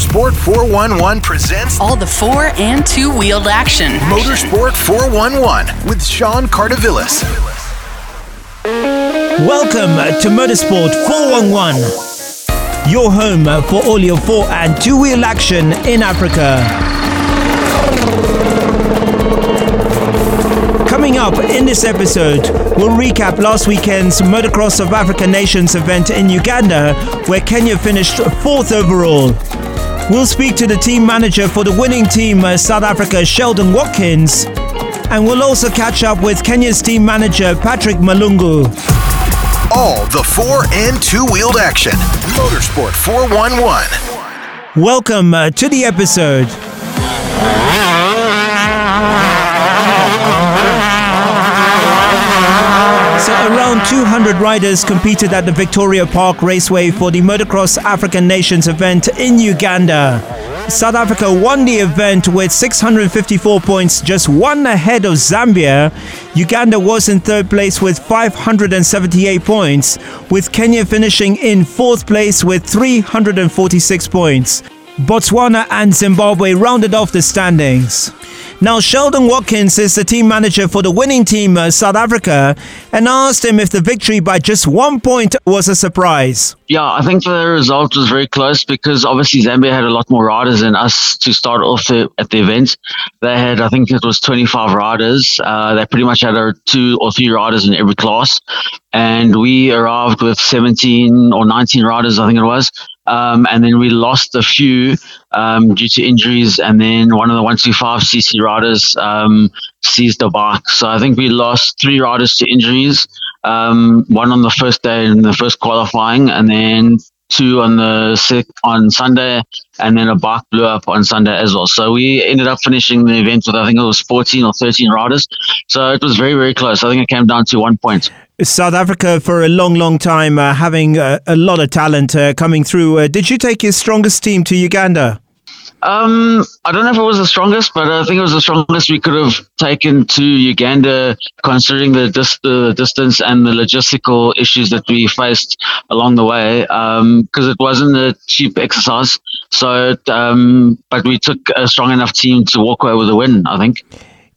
Motorsport 411 presents all the four and two wheeled action. Motorsport 411 with Sean Cardavillis. Welcome to Motorsport 411, your home for all your four and two wheel action in Africa. Coming up in this episode, we'll recap last weekend's Motocross of Africa Nations event in Uganda, where Kenya finished fourth overall. We'll speak to the team manager for the winning team, uh, South Africa, Sheldon Watkins, and we'll also catch up with Kenya's team manager, Patrick Malungu. All the four and two wheeled action. Motorsport 411. Welcome uh, to the episode. So uh, around 200 riders competed at the Victoria Park Raceway for the Motocross African Nations event in Uganda. South Africa won the event with 654 points, just one ahead of Zambia. Uganda was in third place with 578 points, with Kenya finishing in fourth place with 346 points. Botswana and Zimbabwe rounded off the standings. Now, Sheldon Watkins is the team manager for the winning team, uh, South Africa, and asked him if the victory by just one point was a surprise. Yeah, I think the result was very close because obviously Zambia had a lot more riders than us to start off the, at the event. They had, I think it was 25 riders. Uh, they pretty much had two or three riders in every class. And we arrived with 17 or 19 riders, I think it was. Um, and then we lost a few um, due to injuries, and then one of the 125 CC riders um, seized a bike. So I think we lost three riders to injuries, um, one on the first day in the first qualifying, and then two on the six, on Sunday, and then a bike blew up on Sunday as well. So we ended up finishing the event with I think it was 14 or 13 riders. So it was very very close. I think it came down to one point. South Africa for a long, long time, uh, having uh, a lot of talent uh, coming through. Uh, did you take your strongest team to Uganda? Um, I don't know if it was the strongest, but I think it was the strongest we could have taken to Uganda, considering the, dis- the distance and the logistical issues that we faced along the way. Because um, it wasn't a cheap exercise. So, um, but we took a strong enough team to walk away with a win. I think.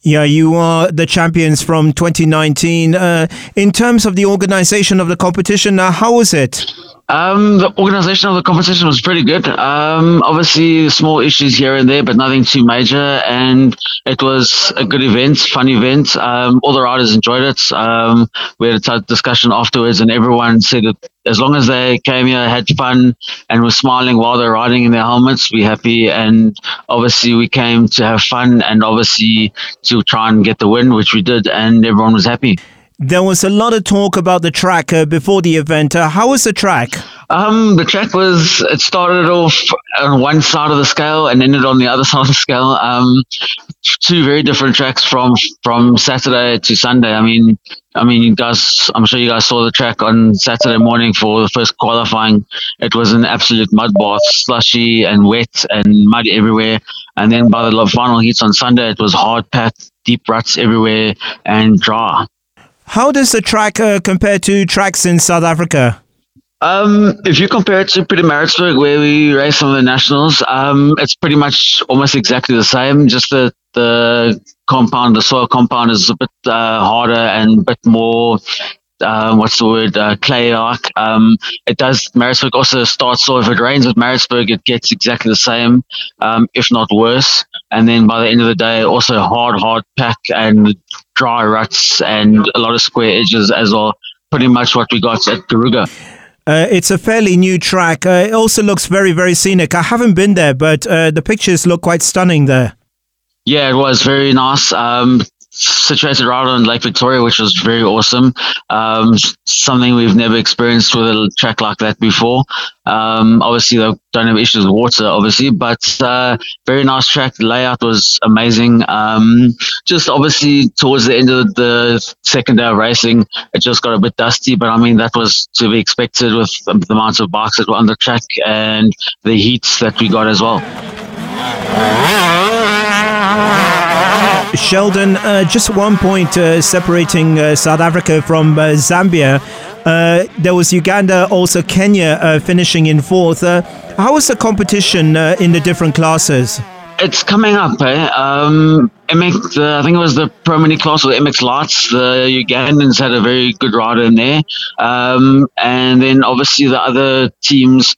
Yeah, you are the champions from 2019. Uh, in terms of the organization of the competition, uh, how was it? Um, the organization of the competition was pretty good. Um, obviously, small issues here and there, but nothing too major. And it was a good event, fun event. Um, all the riders enjoyed it. Um, we had a discussion afterwards, and everyone said that as long as they came here, had fun, and were smiling while they're riding in their helmets, we're happy. And obviously, we came to have fun and obviously to try and get the win, which we did, and everyone was happy. There was a lot of talk about the track uh, before the event. Uh, how was the track? Um, the track was it started off on one side of the scale and ended on the other side of the scale. Um, two very different tracks from from Saturday to Sunday. I mean, I mean, you guys, I'm sure you guys saw the track on Saturday morning for the first qualifying. It was an absolute mud bath, slushy and wet and mud everywhere. And then by the final heats on Sunday, it was hard packed, deep ruts everywhere, and dry. How does the track uh, compare to tracks in South Africa? Um, if you compare it to Pietermaritzburg, where we race some of the nationals, um, it's pretty much almost exactly the same. Just the the compound, the soil compound is a bit uh, harder and a bit more. Uh, what's the word? Uh, clay-like. Um, it does. Maritzburg also starts so if it rains at Maritzburg, it gets exactly the same, um, if not worse. And then by the end of the day, also hard, hard pack and dry ruts and a lot of square edges as well. Pretty much what we got at Garuga. Uh, it's a fairly new track. Uh, it also looks very, very scenic. I haven't been there, but uh, the pictures look quite stunning there. Yeah, it was very nice. Um, situated right on Lake Victoria, which was very awesome. Um, something we've never experienced with a track like that before. Um, obviously, they don't have issues with water, obviously, but uh, very nice track. The layout was amazing. Um, just obviously towards the end of the second day of racing, it just got a bit dusty, but I mean that was to be expected with the amount of bikes that were on the track and the heats that we got as well. Sheldon, uh, just one point uh, separating uh, South Africa from uh, Zambia. Uh, there was Uganda, also Kenya uh, finishing in fourth. how was the competition in the different classes? It's coming up, eh? Um, MX, I think it was the Pro Mini class or the MX Lights. The Ugandans had a very good rider in there. Um, and then obviously the other teams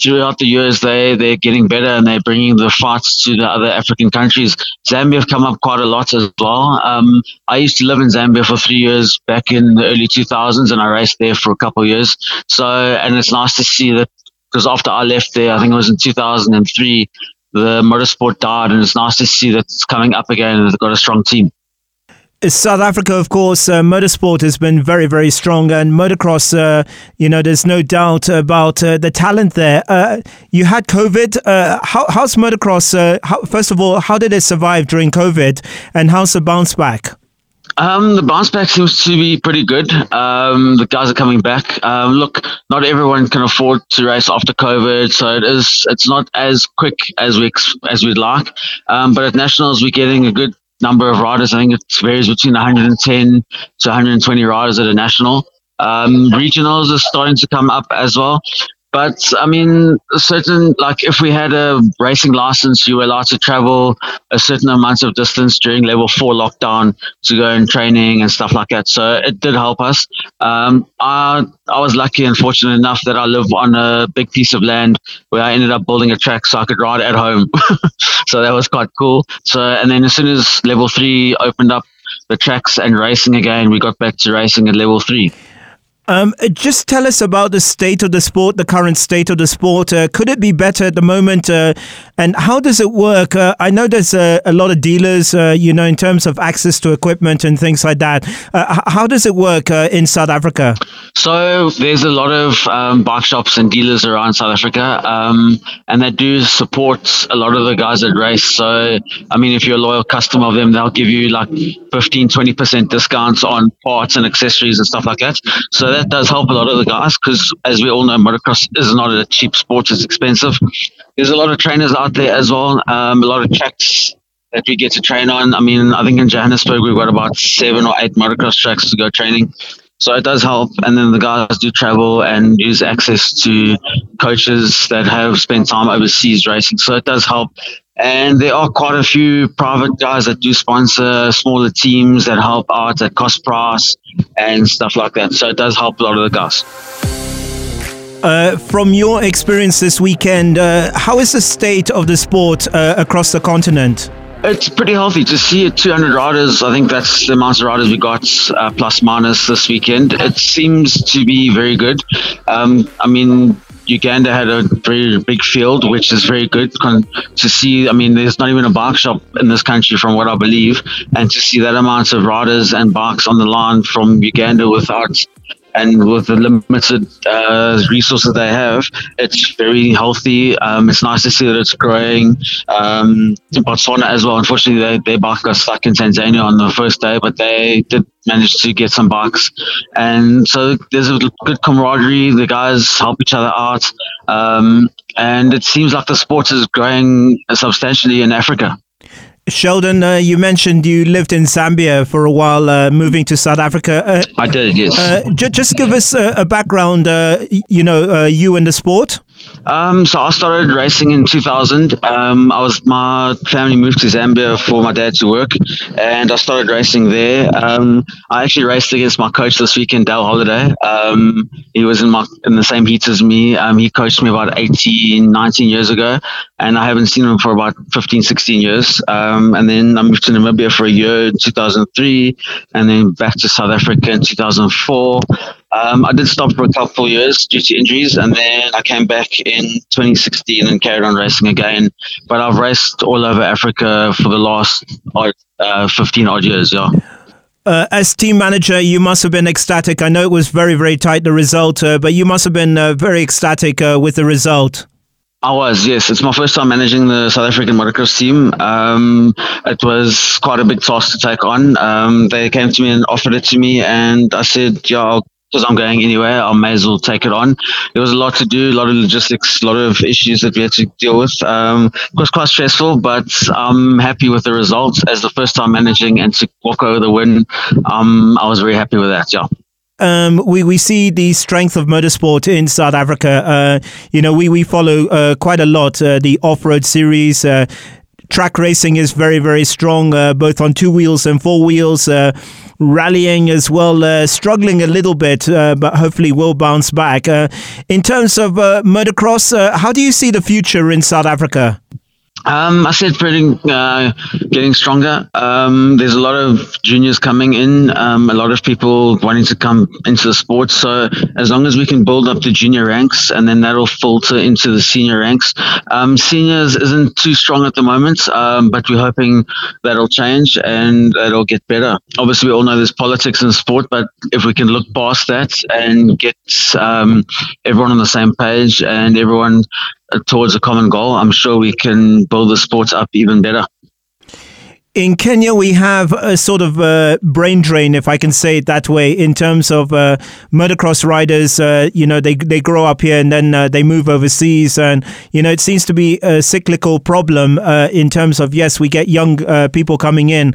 throughout the years they they're getting better and they're bringing the fights to the other African countries. Zambia have come up quite a lot as well. Um, I used to live in Zambia for three years back in the early 2000s, and I raced there for a couple of years. So and it's nice to see that because after I left there, I think it was in 2003, the motorsport died, and it's nice to see that it's coming up again and they've got a strong team. South Africa, of course, uh, motorsport has been very, very strong, and motocross, uh, you know, there's no doubt about uh, the talent there. Uh, you had COVID. Uh, how, how's motocross? Uh, how, first of all, how did it survive during COVID, and how's the bounce back? Um, the bounce back seems to be pretty good. Um, the guys are coming back. Um, look, not everyone can afford to race after COVID, so it is. It's not as quick as we as we'd like. Um, but at nationals, we're getting a good number of riders. I think it varies between 110 to 120 riders at a national. Um, regionals are starting to come up as well. But I mean, certain like if we had a racing license, you were allowed to travel a certain amount of distance during level four lockdown to go in training and stuff like that. So it did help us. Um, I I was lucky and fortunate enough that I live on a big piece of land where I ended up building a track so I could ride at home. so that was quite cool. So and then as soon as level three opened up the tracks and racing again, we got back to racing at level three. Um, just tell us about the state of the sport, the current state of the sport. Uh, could it be better at the moment? Uh, and how does it work? Uh, I know there's a, a lot of dealers, uh, you know, in terms of access to equipment and things like that. Uh, how does it work uh, in South Africa? So there's a lot of um, bike shops and dealers around South Africa, um, and they do support a lot of the guys that race. So, I mean, if you're a loyal customer of them, they'll give you like 15, 20% discounts on parts and accessories and stuff like that. So that does help a lot of the guys because, as we all know, motocross is not a cheap sport; it's expensive. There's a lot of trainers out there as well. Um, a lot of tracks that we get to train on. I mean, I think in Johannesburg we've got about seven or eight motocross tracks to go training. So it does help. And then the guys do travel and use access to coaches that have spent time overseas racing. So it does help. And there are quite a few private guys that do sponsor smaller teams that help out at cost price and stuff like that. So it does help a lot of the guys. Uh, from your experience this weekend, uh, how is the state of the sport uh, across the continent? It's pretty healthy to see it. 200 riders. I think that's the amount of riders we got, uh, plus minus this weekend. It seems to be very good. Um, I mean, Uganda had a very big field, which is very good to see. I mean, there's not even a bike shop in this country, from what I believe, and to see that amount of riders and bikes on the line from Uganda without and with the limited uh, resources they have, it's very healthy. Um, it's nice to see that it's growing. Um, Botswana as well. Unfortunately, they, their bike got stuck in Tanzania on the first day, but they did manage to get some bikes. And so there's a good camaraderie. The guys help each other out. Um, and it seems like the sport is growing substantially in Africa. Sheldon, uh, you mentioned you lived in Zambia for a while, uh, moving to South Africa. Uh, I did, yes. Uh, j- just give us a, a background, uh, you know, uh, you and the sport. Um, so I started racing in 2000. Um, I was my family moved to Zambia for my dad to work, and I started racing there. Um, I actually raced against my coach this weekend, Dale Holiday. Um, he was in my in the same heat as me. Um, he coached me about 18, 19 years ago, and I haven't seen him for about 15, 16 years. Um, and then I moved to Namibia for a year in 2003, and then back to South Africa in 2004. Um, I did stop for a couple of years due to injuries, and then I came back in 2016 and carried on racing again. But I've raced all over Africa for the last uh, 15 odd years. Yeah. Uh, as team manager, you must have been ecstatic. I know it was very, very tight, the result, uh, but you must have been uh, very ecstatic uh, with the result. I was, yes. It's my first time managing the South African motocross team. Um, it was quite a big task to take on. Um, they came to me and offered it to me, and I said, yeah, I'll because I'm going anywhere, I may as well take it on. There was a lot to do, a lot of logistics, a lot of issues that we had to deal with. Um, it was quite stressful, but I'm happy with the results. As the first time managing and to walk over the win, um, I was very happy with that. Yeah. Um, we, we see the strength of motorsport in South Africa. Uh, you know, we, we follow uh, quite a lot uh, the off road series. Uh, track racing is very, very strong, uh, both on two wheels and four wheels. Uh, rallying as well, uh, struggling a little bit, uh, but hopefully will bounce back. Uh, in terms of motocross, how do you see the future in South Africa? Um, I said uh, getting stronger. Um, there's a lot of juniors coming in, um, a lot of people wanting to come into the sport. So as long as we can build up the junior ranks, and then that'll filter into the senior ranks. Um, seniors isn't too strong at the moment, um, but we're hoping that'll change and that'll get better. Obviously, we all know there's politics in sport, but if we can look past that and get um, everyone on the same page and everyone towards a common goal, I'm sure we can build the sports up even better. In Kenya, we have a sort of uh, brain drain, if I can say it that way, in terms of uh, motocross riders. Uh, you know, they they grow up here and then uh, they move overseas, and you know, it seems to be a cyclical problem uh, in terms of yes, we get young uh, people coming in.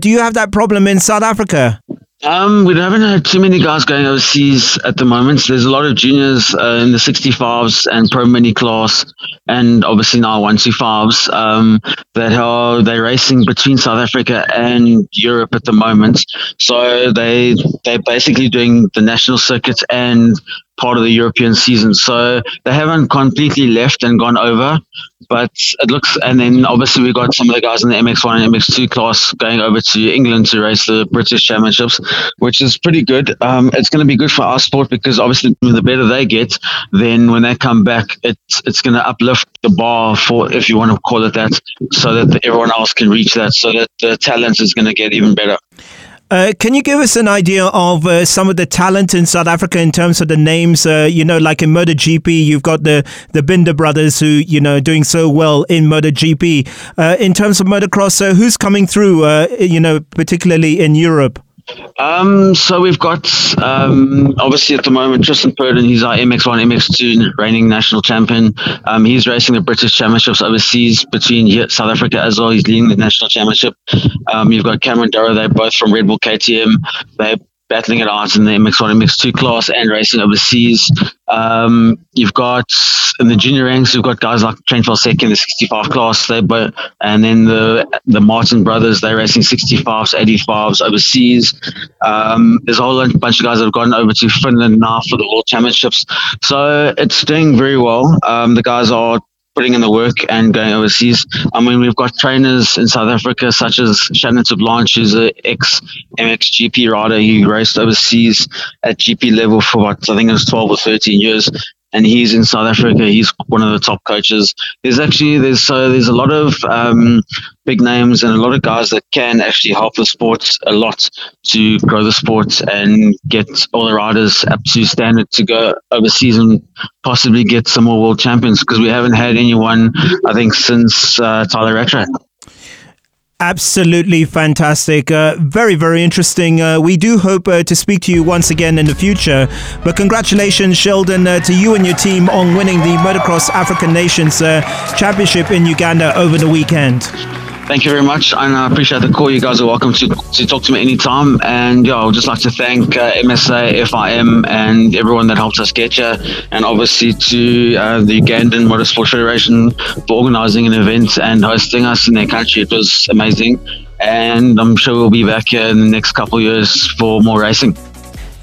do you have that problem in South Africa? Um, we haven't had too many guys going overseas at the moment. There's a lot of juniors uh, in the 65s and pro mini class, and obviously now 125s um, that are they're racing between South Africa and Europe at the moment. So they they're basically doing the national circuits and part of the European season. So they haven't completely left and gone over, but it looks. And then obviously we got some of the guys in the MX1 and MX2 class going over to England to race the British Championships, which is pretty good. Um, it's going to be good for our sport because obviously the better they get, then when they come back, it's it's going to uplift the bar for, if you want to call it that, so that everyone else can reach that, so that the talent is going to get even better. Uh, can you give us an idea of uh, some of the talent in South Africa in terms of the names? Uh, you know, like in MotoGP, you've got the the Binder brothers who you know doing so well in MotoGP. Uh, in terms of motocross, uh, who's coming through? Uh, you know, particularly in Europe. Um, so we've got um, obviously at the moment Tristan Purdon. He's our MX1, MX2 reigning national champion. Um, he's racing the British Championships overseas between South Africa as well. He's leading the national championship. Um, you've got Cameron Durow. They're both from Red Bull KTM. They battling it out in the MX1 MX2 class and racing overseas. Um, you've got in the junior ranks, you've got guys like Trent Valsecki in the 65 class. They but and then the the Martin brothers, they're racing 65s, 85s overseas. Um, there's a whole bunch of guys that have gone over to Finland now for the World Championships. So it's doing very well. Um, the guys are putting in the work and going overseas. I mean, we've got trainers in South Africa such as Shannon Blanche, who's an ex MXGP rider. He raced overseas at GP level for what I think it was 12 or 13 years and he's in South Africa. He's one of the top coaches. There's actually there's so there's a lot of um, big names and a lot of guys that can actually help the sport a lot to grow the sport and get all the riders up to standard to go overseas and possibly get some more world champions because we haven't had anyone I think since uh, Tyla Rattray. Absolutely fantastic. Uh, very, very interesting. Uh, we do hope uh, to speak to you once again in the future. But congratulations, Sheldon, uh, to you and your team on winning the Motocross African Nations uh, Championship in Uganda over the weekend. Thank you very much, and I appreciate the call. You guys are welcome to, to talk to me anytime. And yeah, I would just like to thank uh, MSA, FIM, and everyone that helped us get here, and obviously to uh, the Ugandan Motorsport Federation for organising an event and hosting us in their country. It was amazing, and I'm sure we'll be back here in the next couple of years for more racing.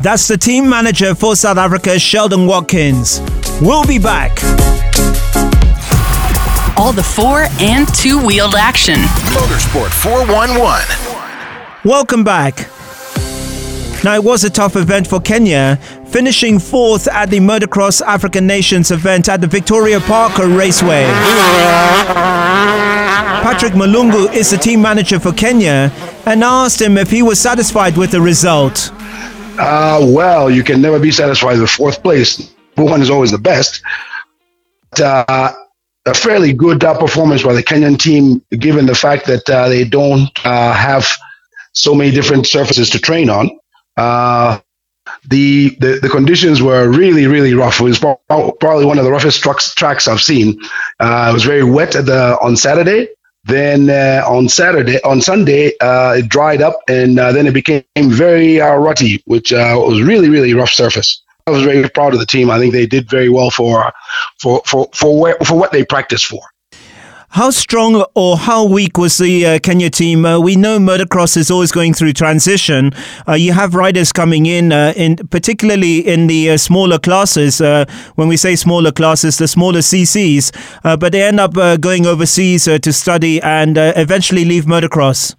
That's the team manager for South Africa, Sheldon Watkins. We'll be back all the four and two wheeled action. Motorsport 411. Welcome back. Now, it was a tough event for Kenya, finishing fourth at the Motocross African Nations event at the Victoria Parker Raceway. Patrick Malungu is the team manager for Kenya and asked him if he was satisfied with the result. Uh, well, you can never be satisfied with fourth place. One is always the best. But, uh, a fairly good uh, performance by the Kenyan team, given the fact that uh, they don't uh, have so many different surfaces to train on. Uh, the, the, the conditions were really, really rough. It was probably one of the roughest trucks, tracks I've seen. Uh, it was very wet the, on Saturday. Then uh, on Saturday, on Sunday, it dried up, and then it became very rutty, which was really, really rough surface. I was very proud of the team. I think they did very well for for for for, where, for what they practiced for. How strong or how weak was the uh, Kenya team? Uh, we know motocross is always going through transition. Uh, you have riders coming in, uh, in particularly in the uh, smaller classes. Uh, when we say smaller classes, the smaller CCs, but they end up going overseas to study and eventually leave motocross.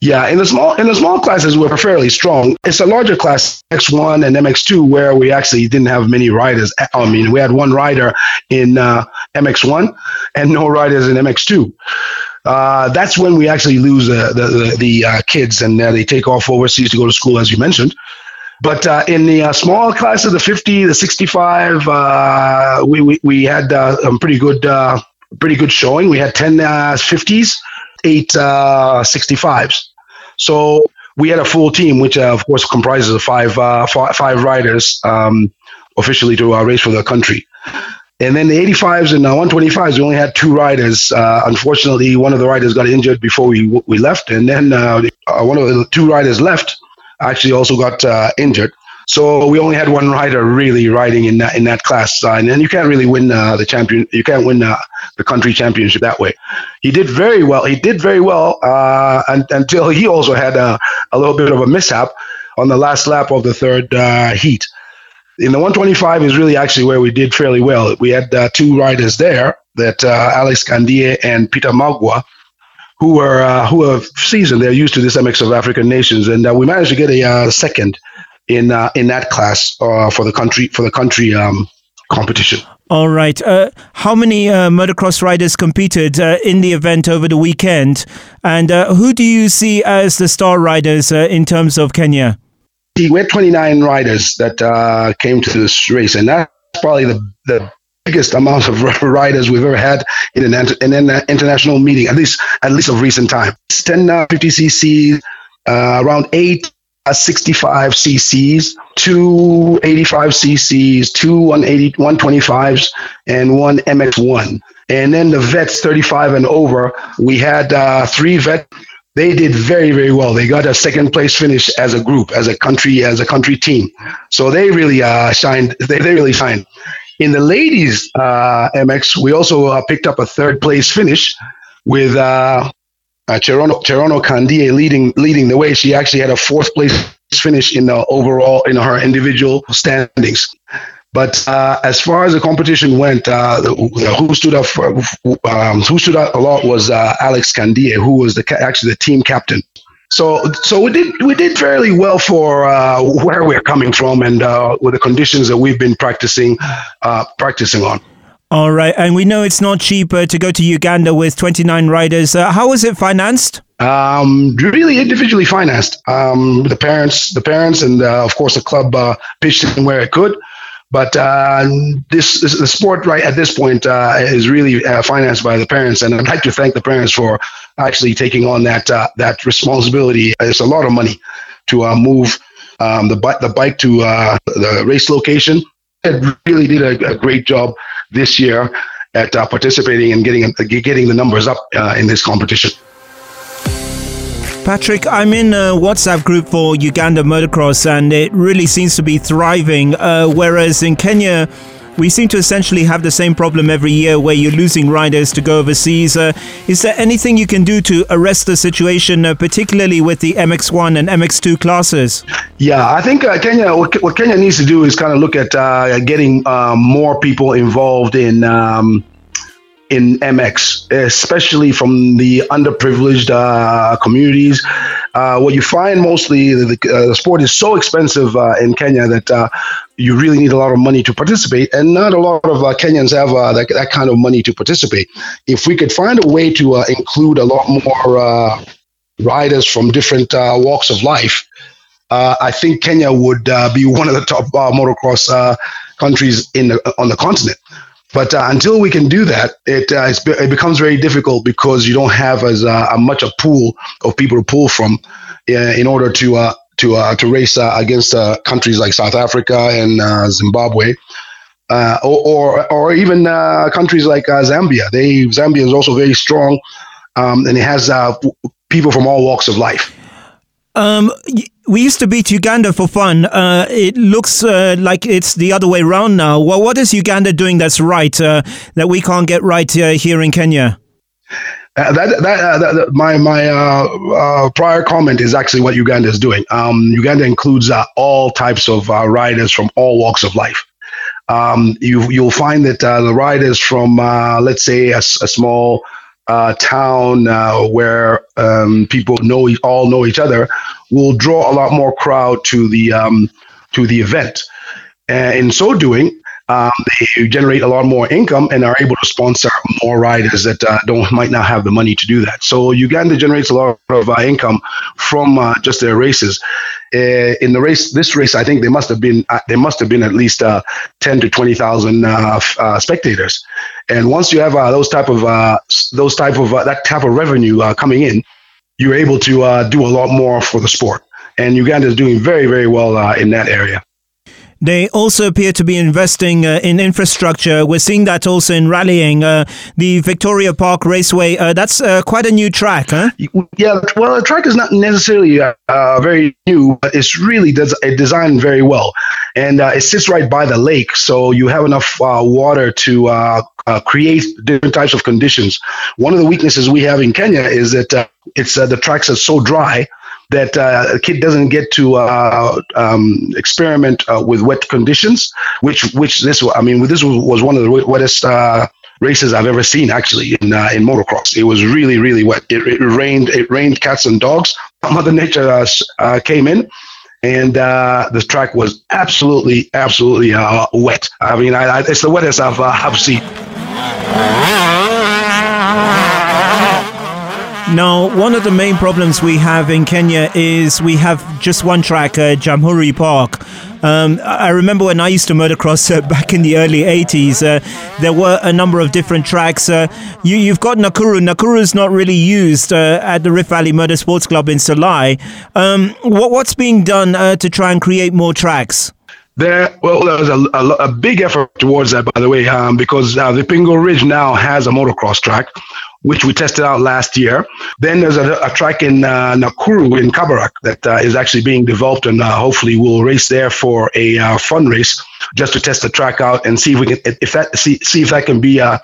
Yeah, in the small in the small classes we're fairly strong. It's a larger class, X1 and MX2, where we actually didn't have many riders. I mean, we had one rider in uh, MX1 and no riders in MX2. Uh, that's when we actually lose uh, the the, the uh, kids and uh, they take off overseas to go to school, as you mentioned. But uh, in the uh, small classes, the 50, the 65, we, we we had a pretty good pretty good showing. We had 10 50s, eight 65s. So we had a full team, which uh, of course comprises of five uh, f- five riders um, officially to uh, race for the country. And then the 85s and the 125s, we only had two riders. Uh, unfortunately, one of the riders got injured before we we left, and then uh, one of the two riders left actually also got uh, injured. So we only had one rider really riding in that in that class, uh, and you can't really win uh, the champion. You can't win uh, the country championship that way. He did very well. He did very well uh, and, until he also had a, a, little bit of a mishap on the last lap of the third uh, heat. In the 125 is really actually where we did fairly well. We had uh, two riders there, that Alex Kandie and Peter Magua who were uh, who are seasoned. They're used to this MX of African nations, and uh, we managed to get a uh, second in uh, in that class uh, for the country for the country um, competition. All right. Uh, how many uh, motocross riders competed uh, in the event over the weekend, and uh, who do you see as the star riders in terms of Kenya? We had 29 riders that came to this race, and that's probably the the biggest amount of riders we've ever had in an, in an international meeting, at least at least of recent time. 10 50 cc, around eight 65 cc's, two 85 cc's, two 180, 125s, and one MX1. And then the vets 35 and over, we had uh, three vets. They did very, very well. They got a second place finish as a group, as a country, as a country team. So they really uh, shined. They, they really shined. In the ladies uh, MX, we also uh, picked up a third place finish with uh, uh, Cherono, Cherono leading leading the way. She actually had a fourth place finish in the overall in her individual standings. But uh, as far as the competition went, uh, the, the, who stood up for, um, who stood out a lot was uh, Alex Kandie, who was the actually the team captain. So so we did we did fairly well for uh, where we're coming from and uh, with the conditions that we've been practicing uh, practicing on. All right, and we know it's not cheaper to go to Uganda with 29 riders. Uh, how was it financed? Um, really individually financed. Um, the parents, the parents, and uh, of course the club uh, pitched in where it could. But uh, this, this, the sport right at this point uh, is really uh, financed by the parents, and I'd like to thank the parents for actually taking on that uh, that responsibility. It's a lot of money to uh, move um, the bike the bike to uh, the race location. It really did a, a great job this year at uh, participating and getting getting the numbers up uh, in this competition. Patrick, I'm in a WhatsApp group for Uganda motocross, and it really seems to be thriving. Uh, whereas in Kenya, we seem to essentially have the same problem every year where you're losing riders to go overseas. Uh, is there anything you can do to arrest the situation, uh, particularly with the MX1 and MX2 classes? Yeah, I think uh, Kenya, what, Kenya needs to do is kind of look at uh, getting uh, more people involved in. Um, in MX, especially from the underprivileged uh, communities. Uh, what you find mostly, the, uh, the sport is so expensive uh, in Kenya that uh, you really need a lot of money to participate, and not a lot of uh, Kenyans have that, that kind of money to participate. If we could find a way to include a lot more riders from different walks of life, I think Kenya would be one of the top motocross countries in the, on the continent. But uh, until we can do that, it uh, it becomes very difficult because you don't have as uh, much a pool of people to pull from in order to uh, to uh, to race uh, against countries like South Africa and Zimbabwe, or, or, or even countries like Zambia. They Zambia is also very strong, um, and it has people from all walks of life. Um, we used to beat Uganda for fun. Uh, it looks like it's the other way around now. Well, what is Uganda doing that's right that we can't get right here in Kenya? Uh, that, that, uh, that, my my uh, uh, prior comment is actually what Uganda is doing. Um, Uganda includes uh, all types of riders from all walks of life. Um, you you'll find that the riders from let's say a, a small town where um, people know all know each other will draw a lot more crowd to the um, to the event. And in so doing, um, they generate a lot more income and are able to sponsor more riders that uh, don't might not have the money to do that. So Uganda generates a lot of uh, income from uh, just their races. Uh, in the race, this race, I think there must have been uh, there must have been at least uh, ten to twenty thousand spectators. And once you have those type of those type of that type of revenue coming in, you're able to do a lot more for the sport. And Uganda is doing very very well in that area. They also appear to be investing uh, in infrastructure. We're seeing that also in rallying. Uh, the Victoria Park Raceway, uh, that's uh, quite a new track, huh? Yeah, well, the track is not necessarily uh, uh, very new, but it's really des- designed very well. And it sits right by the lake, so you have enough water to create different types of conditions. One of the weaknesses we have in Kenya is that it's the tracks are so dry that uh, a kid doesn't get to uh, um, experiment uh, with wet conditions, which which this I mean this was one of the wettest uh, races I've ever seen actually in uh, in motocross. It was really really wet. It, it, rained it rained cats and dogs. Mother Nature uh, came in. And the track was absolutely, absolutely wet. I mean, I, I, it's the wettest I've, I've seen. Now, one of the main problems we have in Kenya is we have just one track, uh, Jamhuri Park. Um, I remember when I used to motocross uh, back in the early 80s, uh, there were a number of different tracks. Uh, you, have got Nakuru. Nakuru is not really used uh, at the Rift Valley Motor Sports Club in Salai. Um, what, what's being done uh, to try and create more tracks? There, well, there was a, a, a, big effort towards that, by the way, um, because uh, the Pingo Ridge now has a motocross track which we tested out last year. Then there's a, a track in uh, Nakuru in Kabarak that uh, is actually being developed, and uh, hopefully we'll race there for a uh, fun race just to test the track out and see if we can if that see see if that can be uh,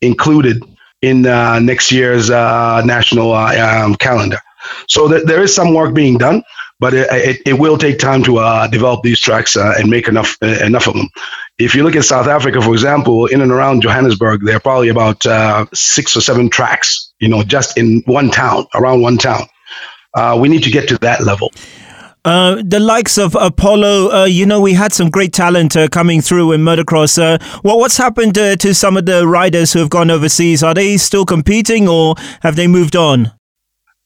included in next year's national um, calendar. So th- there is some work being done but it, it, it, will take time to uh, develop these tracks uh, and make enough uh, enough of them. If you look at South Africa, for example, in and around Johannesburg, there are probably about uh, six or seven tracks, you know, just in one town, around one town. Uh, we need to get to that level. Uh, the likes of Apollo, uh, you know, we had some great talent uh, coming through in motocross. Uh, what, what's happened to some of the riders who have gone overseas? Are they still competing or have they moved on?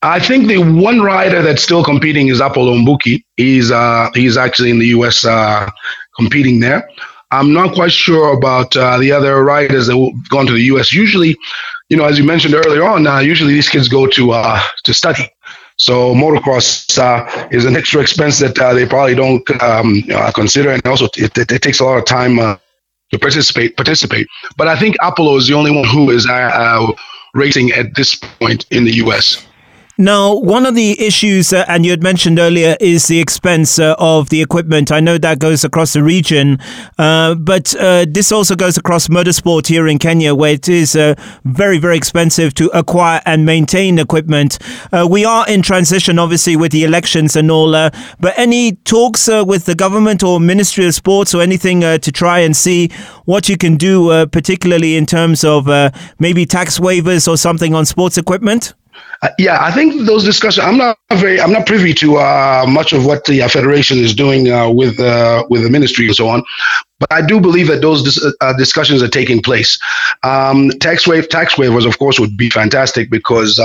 I think the one rider that's still competing is Apollo Mbuki. He's uh, he's actually in the U.S. Uh, competing there. I'm not quite sure about uh, the other riders that have gone to the U.S. Usually, you know, as you mentioned earlier on, uh, usually these kids go to uh, to study. So motocross uh, is an extra expense that uh, they probably don't um, uh, consider, and also it, it, it, takes a lot of time uh, to participate. Participate, but I think Apollo is the only one who is racing at this point in the U.S. Now, one of the issues, uh, and you had mentioned earlier, is the expense uh, of the equipment. I know that goes across the region, uh, but uh, this also goes across motorsport here in Kenya, where it is uh, very, very expensive to acquire and maintain equipment. Uh, we are in transition, obviously, with the elections and all, but any talks with the government or Ministry of Sports or anything to try and see what you can do, particularly in terms of maybe tax waivers or something on sports equipment? Uh, yeah, I think those discussions. I'm not very. I'm not privy to uh, much of what the uh, federation is doing uh, with uh, with the ministry and so on. But I do believe that those dis- uh, discussions are taking place. Um, tax wave, tax waivers, of course, would be fantastic because.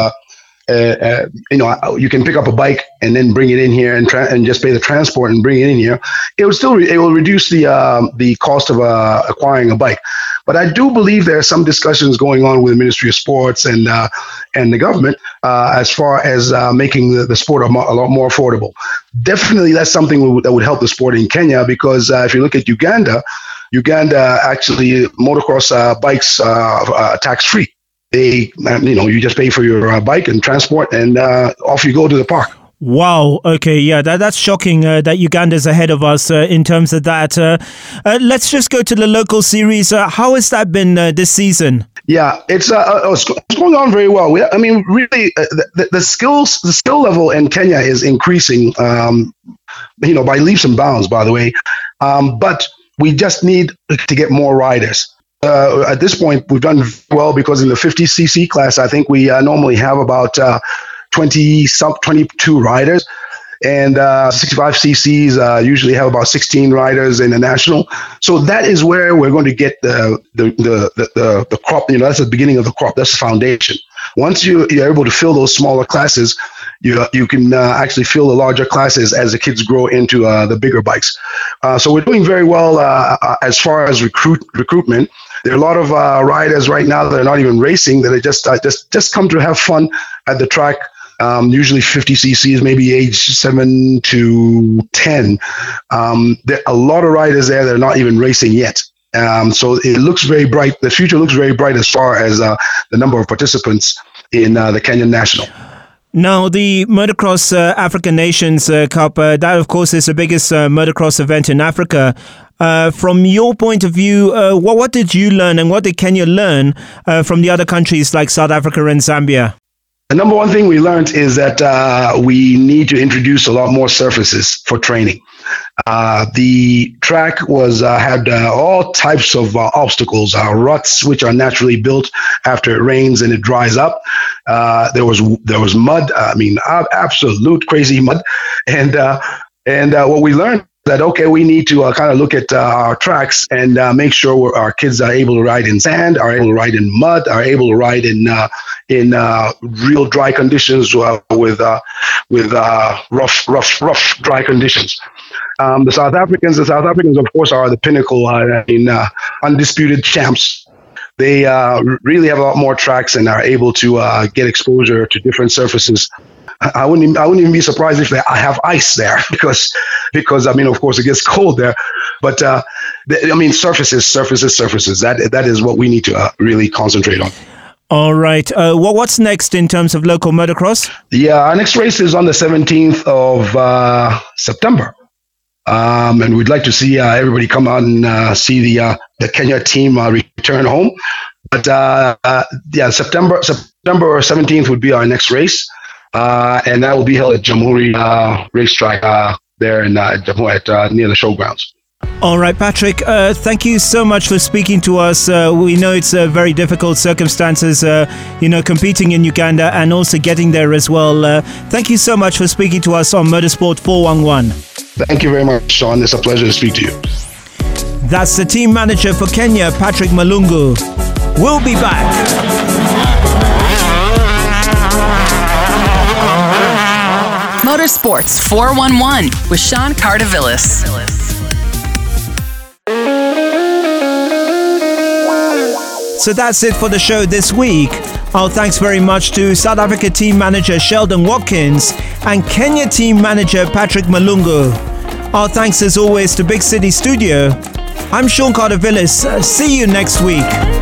You know, you can pick up a bike and then bring it in here and tra- and just pay the transport and bring it in here. It would still re- it will reduce the um, the cost of acquiring a bike. But I do believe there are some discussions going on with the Ministry of Sports and uh, and the government uh, as far as uh, making the, the sport a, mo- a, lot more affordable. Definitely, that's something that would help the sport in Kenya because uh, if you look at Uganda, Uganda actually motocross uh, bikes uh, tax free. They, you know, you just pay for your bike and transport, and off you go to the park. Wow. Okay. Yeah. That, that's shocking uh, that Uganda's ahead of us uh, in terms of that. Uh, uh let's just go to the local series. Uh, how has that been uh, this season? Yeah, it's it's going on very well. We, I mean, really, the, the, skills, the skill level in Kenya is increasing. Um, you know, by leaps and bounds. By the way, um, but we just need to get more riders. At this point, we've done well because in the 50cc class, I think we normally have about 20 some 22 riders. And uh, 65 cc's uh, usually have about 16 riders in the national. So that is where we're going to get the the, the, the, the crop you know that's the beginning of the crop. That's the foundation. Once you, you're able to fill those smaller classes you, you can uh, actually fill the larger classes as the kids grow into uh, the bigger bikes. Uh, so we're doing very well uh, as far as recruit recruitment there are a lot of riders right now that are not even racing that are just just just come to have fun at the track um, usually 50 cc's, maybe age seven to 10. Um, there are a lot of riders there that are not even racing yet. Um, so it looks very bright. The future looks very bright as far as uh, the number of participants in uh, the Kenyan National. Now, the Motocross uh, African Nations uh, Cup, uh, that of course is the biggest uh, motocross event in Africa. Uh, from your point of view, uh, what, what did you learn and what did Kenya learn from the other countries like South Africa and Zambia? The number one thing we learned is that we need to introduce a lot more surfaces for training. Uh, the track was uh, had uh, all types of uh, obstacles, uh, ruts which are naturally built after it rains and it dries up. there was there was mud. I mean, absolute crazy mud, and and what we learned that okay, we need to uh, kind of look at uh, our tracks and uh, make sure our kids are able to ride in sand, are able to ride in mud, are able to ride in uh, in uh, real dry conditions uh, with with rough, rough, rough dry conditions. Um, the South Africans, the South Africans, of course, are the pinnacle. I mean, undisputed champs they uh, really have a lot more tracks and are able to uh, get exposure to different surfaces I wouldn't even, I wouldn't even be surprised if I have ice there because because I mean of course it gets cold there, but uh, I mean surfaces surfaces surfaces that that is what we need to uh, really concentrate on. All right. Uh, what what's next in terms of local motocross? Yeah, our next race is on the 17th of uh, September. Um, and we'd like to see uh, everybody come out and uh, see the uh, the Kenya team uh, return home. But uh, uh, yeah, September September 17th would be our next race and that will be held at Jamhuri Racetrack there in uh, near the showgrounds. All right, Patrick, uh, thank you so much for speaking to us. Uh, we know it's uh, very difficult circumstances, uh, you know, competing in Uganda and also getting there as well. Uh, thank you so much for speaking to us on Motorsport 411. Thank you very much, Sean. It's a pleasure to speak to you. That's the team manager for Kenya, Patrick Malungu. We'll be back. Motorsports 411 with Sean Cardavillis. So that's it for the show this week. Our thanks very much to South Africa team manager Sheldon Watkins and Kenya team manager Patrick Malungu. Our thanks as always to Big City Studio. I'm Sean Cardavillis. See you next week.